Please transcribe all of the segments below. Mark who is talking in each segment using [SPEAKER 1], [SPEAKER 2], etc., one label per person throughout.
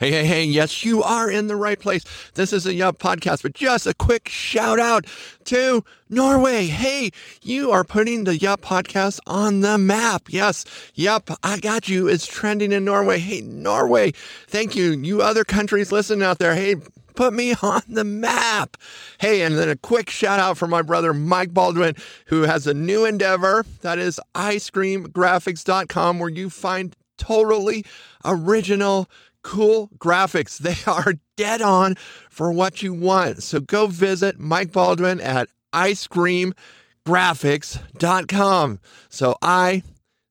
[SPEAKER 1] Hey, hey, hey, yes, you are in the right place. This is a Yup podcast, but just a quick shout out to Norway. Hey, you are putting the Yup podcast on the map. Yes, Yup, I got you. It's trending in Norway. Hey, Norway, thank you. You other countries listening out there, hey, put me on the map. Hey, and then a quick shout out for my brother Mike Baldwin, who has a new endeavor that is icecreamgraphics.com, where you find totally original cool graphics. They are dead on for what you want. So go visit Mike Baldwin at icecreamgraphics.com. So I,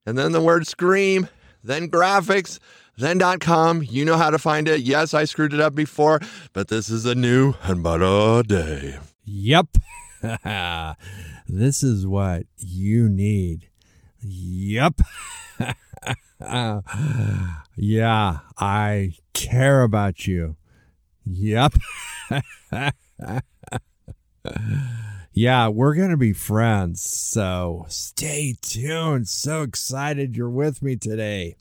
[SPEAKER 1] and then the word scream, then graphics, then .com. You know how to find it. Yes, I screwed it up before, but this is a new and better day.
[SPEAKER 2] Yep. this is what you need. Yep. yeah, I care about you. Yep. yeah, we're going to be friends. So stay tuned. So excited you're with me today.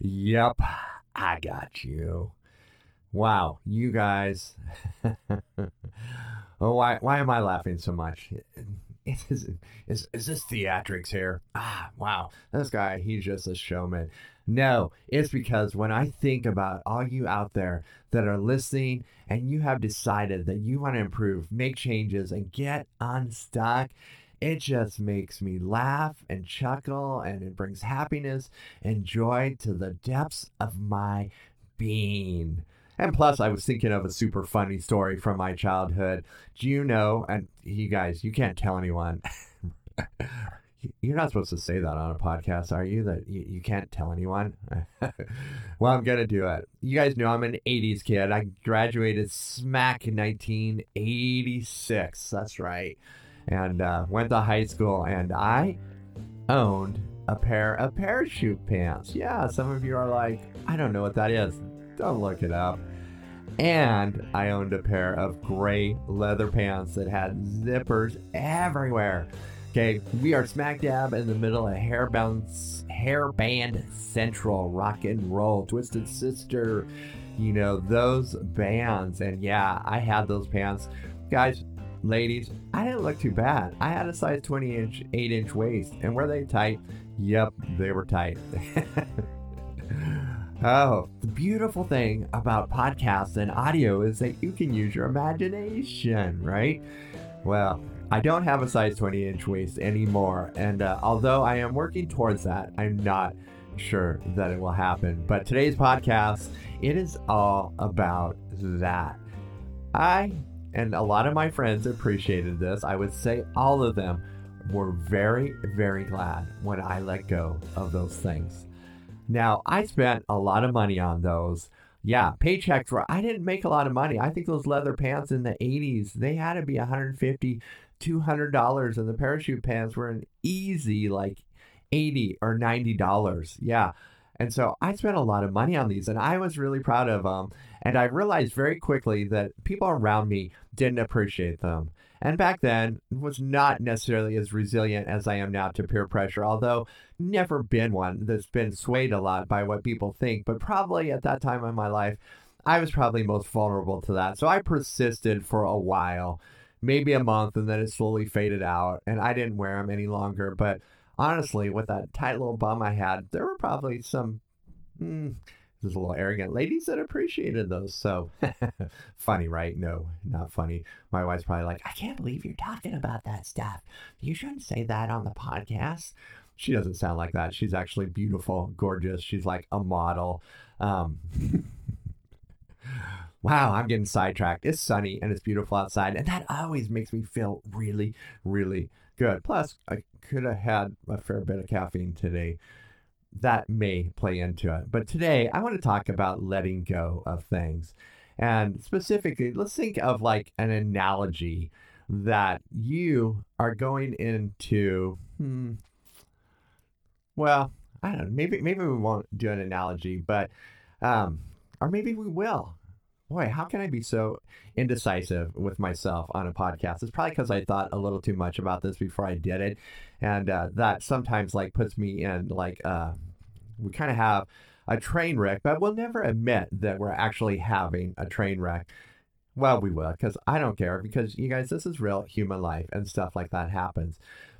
[SPEAKER 2] Yep, I got you. Wow, you guys. oh, why why am I laughing so much? Is, is, is this theatrics here? Ah, wow. This guy, he's just a showman. No, it's because when I think about all you out there that are listening and you have decided that you want to improve, make changes, and get unstuck, it just makes me laugh and chuckle and it brings happiness and joy to the depths of my being. And plus, I was thinking of a super funny story from my childhood. Do you know? And you guys, you can't tell anyone. You're not supposed to say that on a podcast, are you? That you, you can't tell anyone? well, I'm going to do it. You guys know I'm an 80s kid. I graduated smack in 1986. That's right. And uh, went to high school, and I owned a pair of parachute pants. Yeah, some of you are like, I don't know what that is. Don't look it up. And I owned a pair of gray leather pants that had zippers everywhere. Okay, we are smack dab in the middle of hairband, hairband central rock and roll, Twisted Sister, you know, those bands. And yeah, I had those pants. Guys, ladies, I didn't look too bad. I had a size 20 inch, 8 inch waist. And were they tight? Yep, they were tight. Oh, the beautiful thing about podcasts and audio is that you can use your imagination, right? Well, I don't have a size 20 inch waist anymore, and uh, although I am working towards that, I'm not sure that it will happen. But today's podcast, it is all about that. I and a lot of my friends appreciated this. I would say all of them were very, very glad when I let go of those things. Now, I spent a lot of money on those. Yeah, paychecks were, I didn't make a lot of money. I think those leather pants in the 80s, they had to be 150 $200 and the parachute pants were an easy like 80 or $90. Yeah. And so I spent a lot of money on these and I was really proud of them. And I realized very quickly that people around me didn't appreciate them and back then was not necessarily as resilient as I am now to peer pressure, although never been one that's been swayed a lot by what people think. But probably at that time in my life, I was probably most vulnerable to that. So I persisted for a while, maybe a month, and then it slowly faded out, and I didn't wear them any longer. But honestly, with that tight little bum I had, there were probably some. Hmm, there's a little arrogant ladies that appreciated those. So funny, right? No, not funny. My wife's probably like, I can't believe you're talking about that stuff. You shouldn't say that on the podcast. She doesn't sound like that. She's actually beautiful, gorgeous. She's like a model. Um, wow, I'm getting sidetracked. It's sunny and it's beautiful outside. And that always makes me feel really, really good. Plus, I could have had a fair bit of caffeine today that may play into it. But today, I want to talk about letting go of things. And specifically, let's think of like an analogy that you are going into, hmm, well, I don't know, maybe, maybe we won't do an analogy, but, um, or maybe we will. Boy, how can I be so indecisive with myself on a podcast? It's probably because I thought a little too much about this before I did it. And uh, that sometimes like puts me in like, uh, we kind of have a train wreck, but we'll never admit that we're actually having a train wreck. Well, we will, because I don't care, because you guys, this is real human life and stuff like that happens.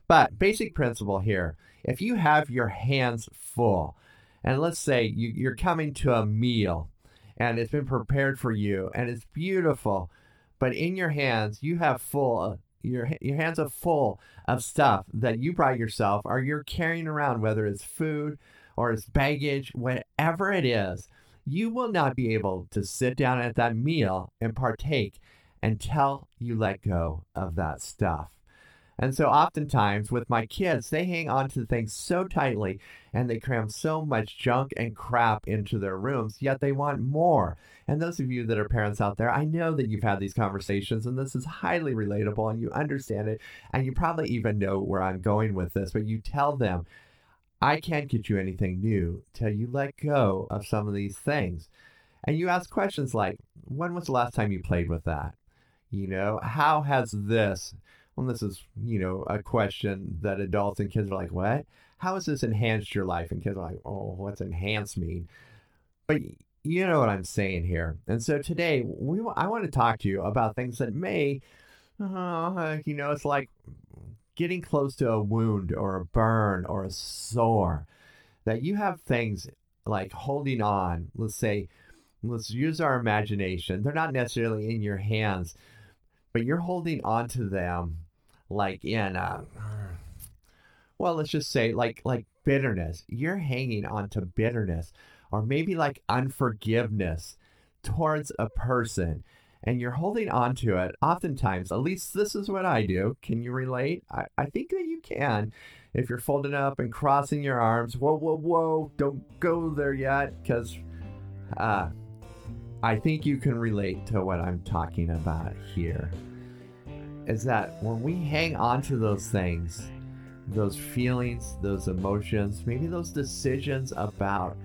[SPEAKER 2] But basic principle here if you have your hands full, and let's say you, you're coming to a meal and it's been prepared for you and it's beautiful, but in your hands, you have full your your hands are full of stuff that you brought yourself or you're carrying around whether it's food or it's baggage whatever it is you will not be able to sit down at that meal and partake until you let go of that stuff. And so, oftentimes with my kids, they hang on to things so tightly and they cram so much junk and crap into their rooms, yet they want more. And those of you that are parents out there, I know that you've had these conversations and this is highly relatable and you understand it. And you probably even know where I'm going with this, but you tell them, I can't get you anything new till you let go of some of these things. And you ask questions like, when was the last time you played with that? You know, how has this, well, this is, you know, a question that adults and kids are like, what? How has this enhanced your life? And kids are like, oh, what's enhance mean? But you know what I'm saying here. And so today, we I want to talk to you about things that may, uh, you know, it's like getting close to a wound or a burn or a sore, that you have things like holding on. Let's say, let's use our imagination. They're not necessarily in your hands, but you're holding on to them like in a, well, let's just say like like bitterness. You're hanging on to bitterness or maybe like unforgiveness towards a person and you're holding on to it, oftentimes, at least this is what I do. Can you relate? I, I think that you can. If you're folding up and crossing your arms, whoa, whoa, whoa, don't go there yet, because uh, I think you can relate to what I'm talking about here. Is that when we hang on to those things, those feelings, those emotions, maybe those decisions about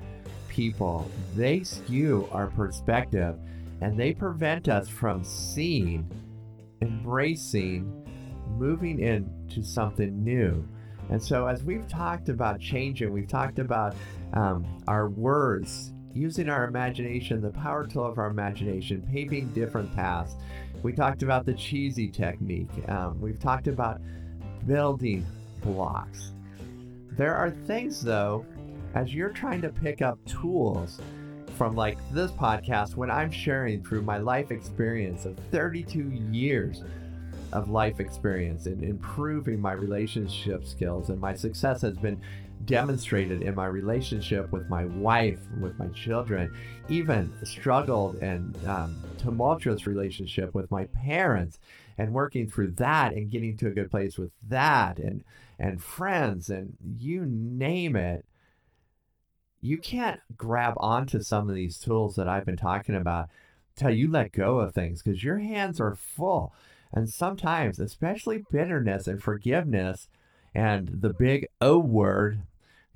[SPEAKER 2] people, they skew our perspective and they prevent us from seeing, embracing, moving into something new. And so, as we've talked about changing, we've talked about um, our words, using our imagination, the power tool of our imagination, paving different paths. We talked about the cheesy technique. Um, we've talked about building blocks. There are things, though, as you're trying to pick up tools from like this podcast when I'm sharing through my life experience of 32 years of life experience and improving my relationship skills and my success has been demonstrated in my relationship with my wife with my children even struggled and um, tumultuous relationship with my parents and working through that and getting to a good place with that and and friends and you name it you can't grab onto some of these tools that I've been talking about till you let go of things because your hands are full. And sometimes, especially bitterness and forgiveness and the big O word,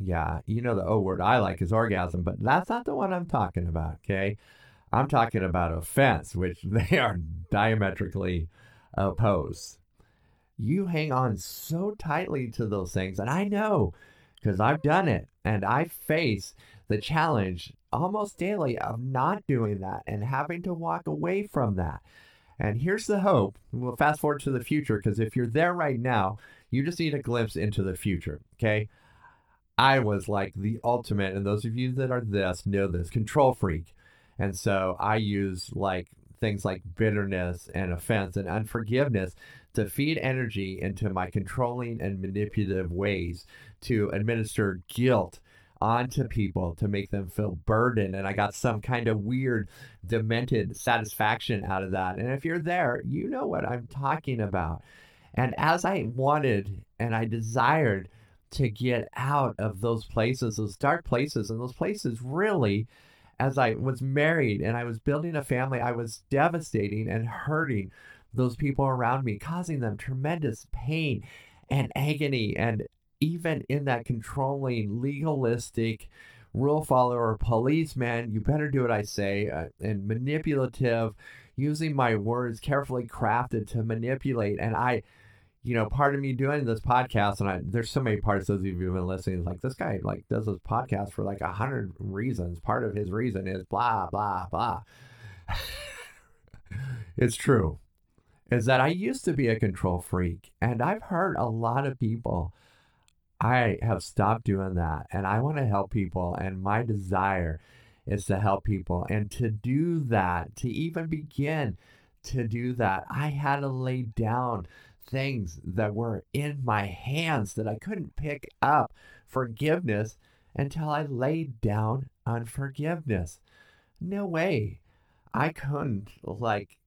[SPEAKER 2] yeah, you know the O word I like is orgasm, but that's not the one I'm talking about, okay? I'm talking about offense, which they are diametrically opposed. You hang on so tightly to those things, and I know because I've done it and I face the challenge almost daily of not doing that and having to walk away from that. And here's the hope. We'll fast forward to the future because if you're there right now, you just need a glimpse into the future. Okay. I was like the ultimate, and those of you that are this know this control freak. And so I use like things like bitterness and offense and unforgiveness to feed energy into my controlling and manipulative ways to administer guilt onto people to make them feel burdened. And I got some kind of weird, demented satisfaction out of that. And if you're there, you know what I'm talking about. And as I wanted and I desired to get out of those places, those dark places, and those places really, as I was married and I was building a family, I was devastating and hurting those people around me, causing them tremendous pain and agony. And even in that controlling, legalistic, rule follower policeman, you better do what I say, uh, and manipulative, using my words carefully crafted to manipulate. And I, you know, part of me doing this podcast, and I, there's so many parts. Those of you who've been listening, like this guy, like does this podcast for like a hundred reasons. Part of his reason is blah blah blah. it's true, is that I used to be a control freak, and I've heard a lot of people. I have stopped doing that, and I want to help people, and my desire is to help people, and to do that, to even begin to do that, I had to lay down things that were in my hands that I couldn't pick up forgiveness until I laid down unforgiveness. No way. I couldn't like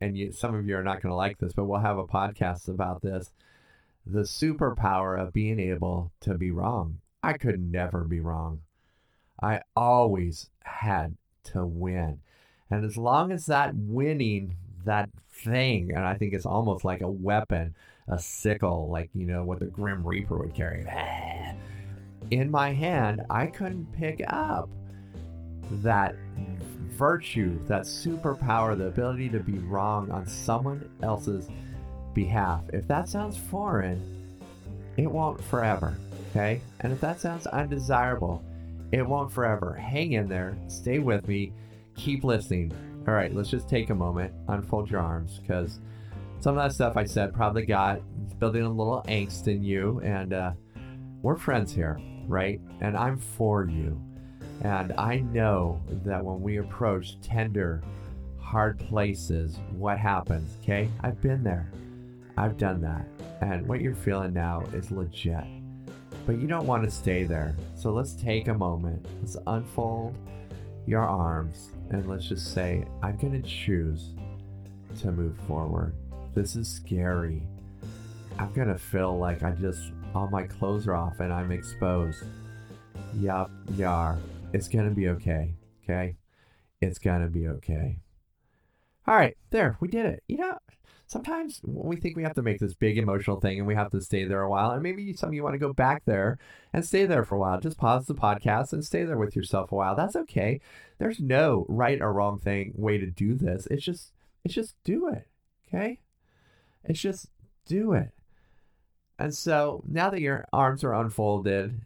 [SPEAKER 2] and you, some of you are not going to like this, but we'll have a podcast about this. The superpower of being able to be wrong. I could never be wrong. I always had to win. And as long as that winning that thing, and I think it's almost like a weapon, a sickle, like, you know, what the Grim Reaper would carry. In my hand, I couldn't pick up that virtue, that superpower, the ability to be wrong on someone else's behalf. If that sounds foreign, it won't forever, okay? And if that sounds undesirable, it won't forever. Hang in there, stay with me, keep listening. All right, let's just take a moment, unfold your arms, because some of that stuff I said probably got building a little angst in you, and uh, we're friends here, right? And I'm for you. And I know that when we approach tender, hard places, what happens, okay? I've been there. I've done that. And what you're feeling now is legit. But you don't want to stay there. So let's take a moment. Let's unfold your arms and let's just say, I'm going to choose to move forward. This is scary. I'm going to feel like I just, all my clothes are off and I'm exposed. Yup, you are. It's going to be okay. Okay? It's going to be okay. All right, there, we did it. You know, sometimes we think we have to make this big emotional thing and we have to stay there a while. And maybe some of you want to go back there and stay there for a while. Just pause the podcast and stay there with yourself a while. That's okay. There's no right or wrong thing way to do this. It's just it's just do it. Okay? It's just do it. And so now that your arms are unfolded,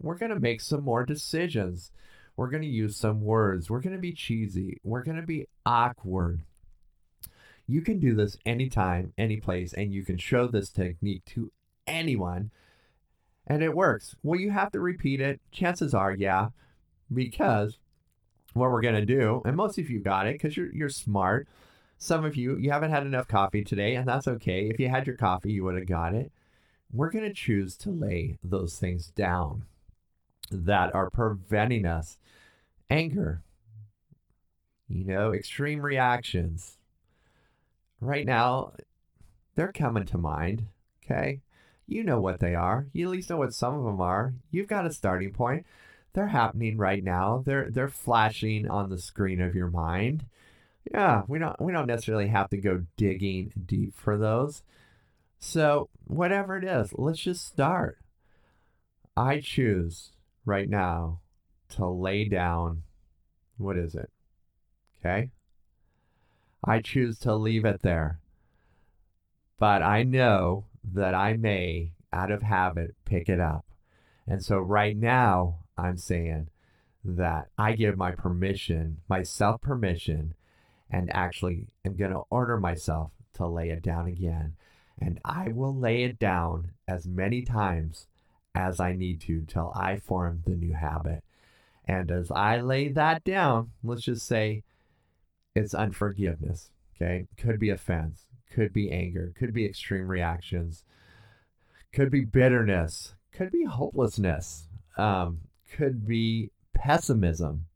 [SPEAKER 2] we're going to make some more decisions. We're going to use some words. We're going to be cheesy. We're going to be awkward. You can do this anytime, any place, and you can show this technique to anyone, and it works. Well, you have to repeat it. Chances are, yeah, because what we're gonna do, and most of you got it because you're you're smart. Some of you, you haven't had enough coffee today, and that's okay. If you had your coffee, you would have got it. We're gonna choose to lay those things down that are preventing us anger, you know, extreme reactions, right now, they're coming to mind. Okay. You know what they are. You at least know what some of them are. You've got a starting point. They're happening right now. They're they're flashing on the screen of your mind. Yeah, we don't we don't necessarily have to go digging deep for those. So, whatever it is, let's just start. I choose right now to lay down what is it? Okay? I choose to leave it there. But I know that I may, out of habit, pick it up. And so right now, I'm saying that I give my permission, myself permission, and actually am going to order myself to lay it down again. And I will lay it down as many times as I need to till I form the new habit. And as I lay that down, let's just say it's unforgiveness. Okay. Could be offense, could be anger, could be extreme reactions, could be bitterness, could be hopelessness, um, could be pessimism,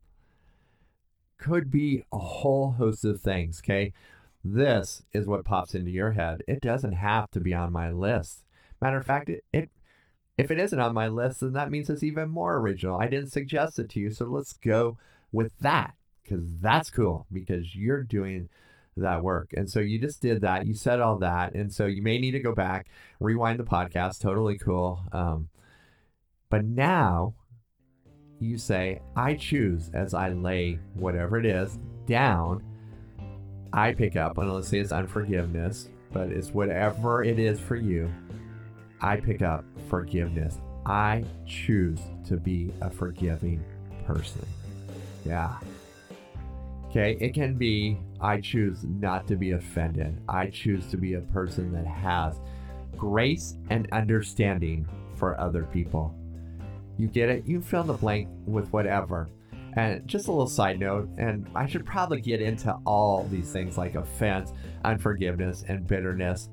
[SPEAKER 2] could be a whole host of things. Okay. This is what pops into your head. It doesn't have to be on my list. Matter of fact, it, it if it isn't on my list, then that means it's even more original. I didn't suggest it to you, so let's go with that because that's cool because you're doing that work. And so you just did that. You said all that. And so you may need to go back, rewind the podcast. Totally cool. Um, but now you say, I choose as I lay whatever it is down. I pick up, and let's say it's unforgiveness, but it's whatever it is for you. I pick up forgiveness. I choose to be a forgiving person. Yeah. Okay, it can be I choose not to be offended. I choose to be a person that has grace and understanding for other people. You get it? You fill in the blank with whatever. And just a little side note, and I should probably get into all these things like offense, unforgiveness, and bitterness.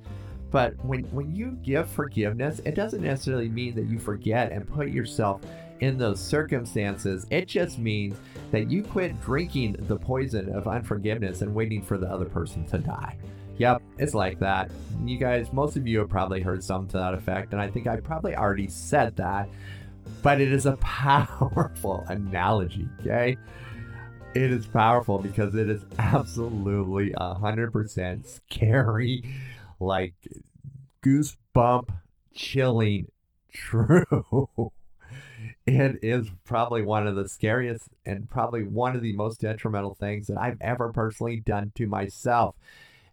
[SPEAKER 2] But when, when you give forgiveness, it doesn't necessarily mean that you forget and put yourself in those circumstances. It just means that you quit drinking the poison of unforgiveness and waiting for the other person to die. Yep, it's like that. You guys, most of you have probably heard something to that effect, and I think I probably already said that, but it is a powerful analogy, okay? It is powerful because it is absolutely 100% scary, like goosebump chilling true. It is probably one of the scariest and probably one of the most detrimental things that I've ever personally done to myself.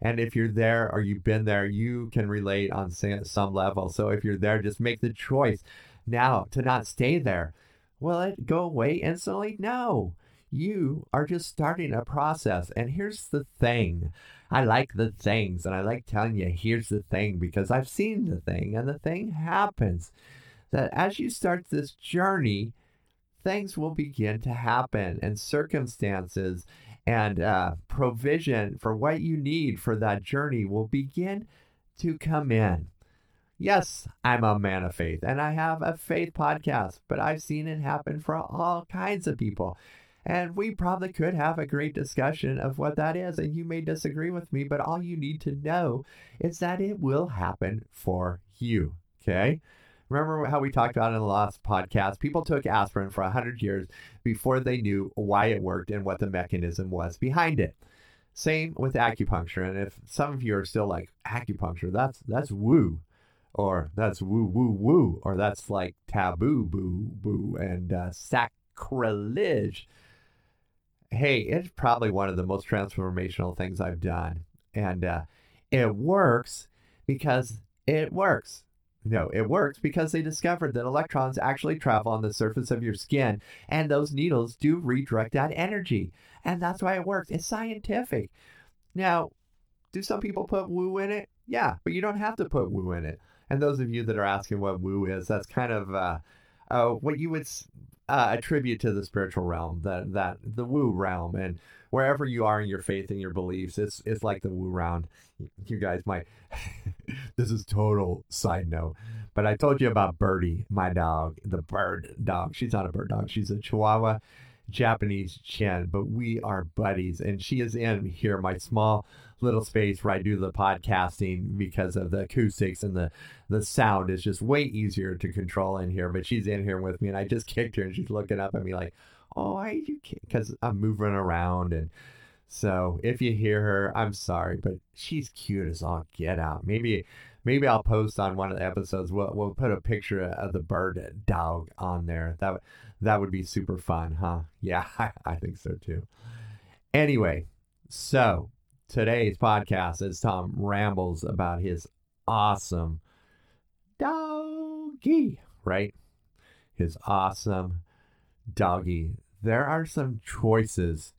[SPEAKER 2] And if you're there or you've been there, you can relate on some level. So if you're there, just make the choice now to not stay there. Will it go away instantly? No. You are just starting a process. And here's the thing I like the things, and I like telling you, here's the thing, because I've seen the thing, and the thing happens that as you start this journey, things will begin to happen and circumstances and uh, provision for what you need for that journey will begin to come in. Yes, I'm a man of faith and I have a faith podcast, but I've seen it happen for all kinds of people. And we probably could have a great discussion of what that is. And you may disagree with me, but all you need to know is that it will happen for you. Okay. Remember how we talked about in the last podcast? People took aspirin for 100 years before they knew why it worked and what the mechanism was behind it. Same with acupuncture. And if some of you are still like, acupuncture, that's that's woo, or that's woo woo woo, or that's like taboo boo boo and uh, sacrilege. Hey, it's probably one of the most transformational things I've done. And uh, it works because it works. No, it works because they discovered that electrons actually travel on the surface of your skin, and those needles do redirect that energy. And that's why it works. It's scientific. Now, do some people put woo in it? Yeah, but you don't have to put woo in it. And those of you that are asking what woo is, that's kind of uh, uh, what you would uh, attribute to the spiritual realm, that that the woo realm, and wherever you are in your faith and your beliefs, it's it's like the woo round. You guys might. this is total side note, but I told you about Birdie, my dog, the bird dog. She's not a bird dog. She's a Chihuahua. Japanese Chin, but we are buddies. And she is in here, my small little space where I do the podcasting because of the acoustics and the, the sound is just way easier to control in here. But she's in here with me, and I just kicked her, and she's looking up at me like, "Oh, did you kick?" Because I'm moving around, and so if you hear her, I'm sorry, but she's cute as all get out. Maybe maybe I'll post on one of the episodes. We'll we'll put a picture of the bird dog on there. That that would be super fun, huh? Yeah, I, I think so too. Anyway, so today's podcast is Tom rambles about his awesome doggy, right? His awesome doggy. There are some choices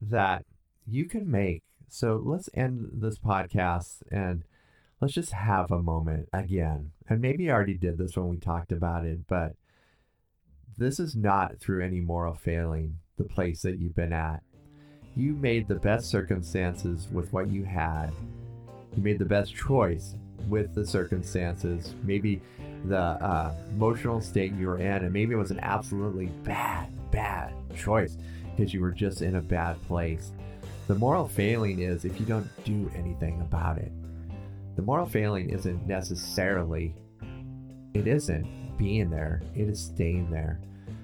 [SPEAKER 2] that you can make. So let's end this podcast and let's just have a moment again. And maybe I already did this when we talked about it, but this is not through any moral failing, the place that you've been at. You made the best circumstances with what you had. You made the best choice with the circumstances. Maybe the uh, emotional state you were in, and maybe it was an absolutely bad, bad choice because you were just in a bad place. The moral failing is if you don't do anything about it. The moral failing isn't necessarily, it isn't being there, it is staying there.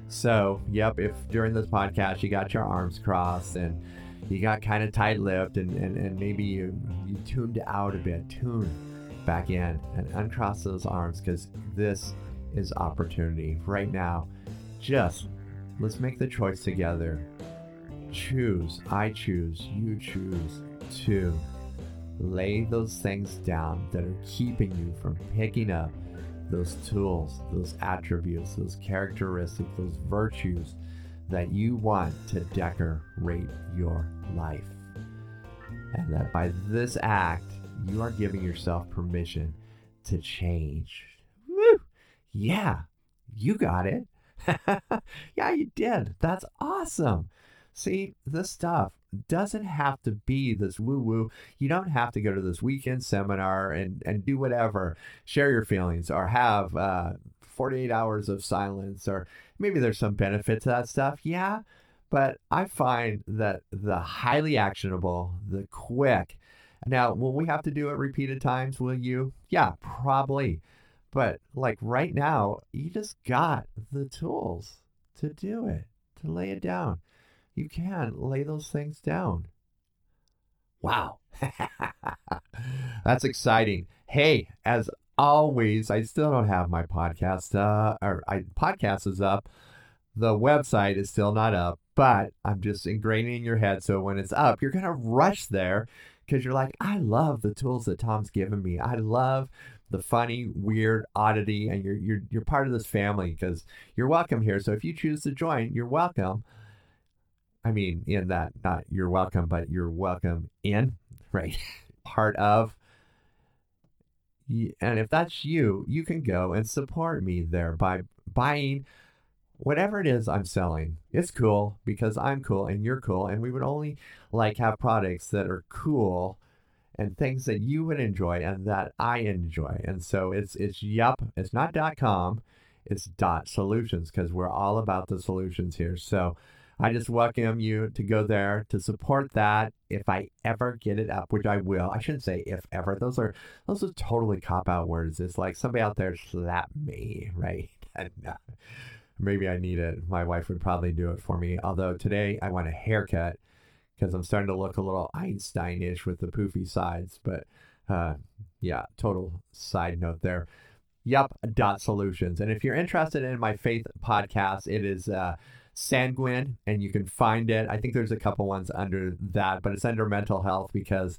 [SPEAKER 2] So, yep, if during this podcast you got your arms crossed and you got kind of tight-lipped and, and, and maybe you, you tuned out a bit, tune back in and uncross those arms because this is opportunity right now. Just let's make the choice together. Choose, I choose, you choose to lay those things down that are keeping you from picking up those tools, those attributes, those characteristics, those virtues that you want to decorate your life. And that by this act, you are giving yourself permission to change. Woo! Yeah, you got it. yeah, you did. That's awesome. See, this stuff doesn't have to be this woo woo. You don't have to go to this weekend seminar and, and do whatever, share your feelings, or have uh, 48 hours of silence, or maybe there's some benefit to that stuff. Yeah. But I find that the highly actionable, the quick, now, will we have to do it repeated times? Will you? Yeah, probably. But like right now, you just got the tools to do it, to lay it down. You can lay those things down. Wow. That's exciting. Hey, as always, I still don't have my podcast. Uh, or I, podcast is up. The website is still not up, but I'm just ingraining in your head. So when it's up, you're going to rush there because you're like, I love the tools that Tom's given me. I love the funny, weird oddity, and you're you're you're part of this family because you're welcome here. So if you choose to join, you're welcome. I mean, in that not you're welcome, but you're welcome in, right? part of. And if that's you, you can go and support me there by buying whatever it is I'm selling, it's cool because I'm cool and you're cool. And we would only like have products that are cool and things that you would enjoy and that I enjoy. And so it's it's yup, it's not dot com, it's dot solutions because we're all about the solutions here. So I just welcome you to go there to support that if I ever get it up, which I will. I shouldn't say if ever. Those are those are totally cop out words. It's like somebody out there slap me, right? And, uh, maybe I need it. My wife would probably do it for me. Although today I want a haircut because I'm starting to look a little Einsteinish with the poofy sides. But uh, yeah, total side note there. Yup, dot solutions. And if you're interested in my faith podcast, it is uh, Sanguine, and you can find it. I think there's a couple ones under that, but it's under mental health because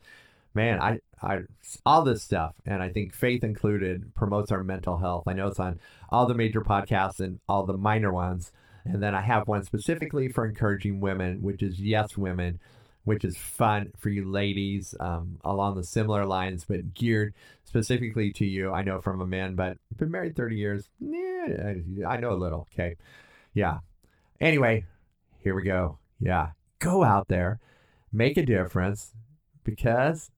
[SPEAKER 2] man, I, I, all this stuff, and I think faith included promotes our mental health. I know it's on all the major podcasts and all the minor ones. And then I have one specifically for encouraging women, which is Yes Women, which is fun for you ladies um, along the similar lines, but geared specifically to you. I know from a man, but I've been married 30 years. Yeah, I know a little. Okay. Yeah. Anyway, here we go. Yeah. Go out there, make a difference because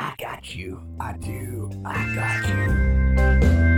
[SPEAKER 2] I got you. I do. I got you.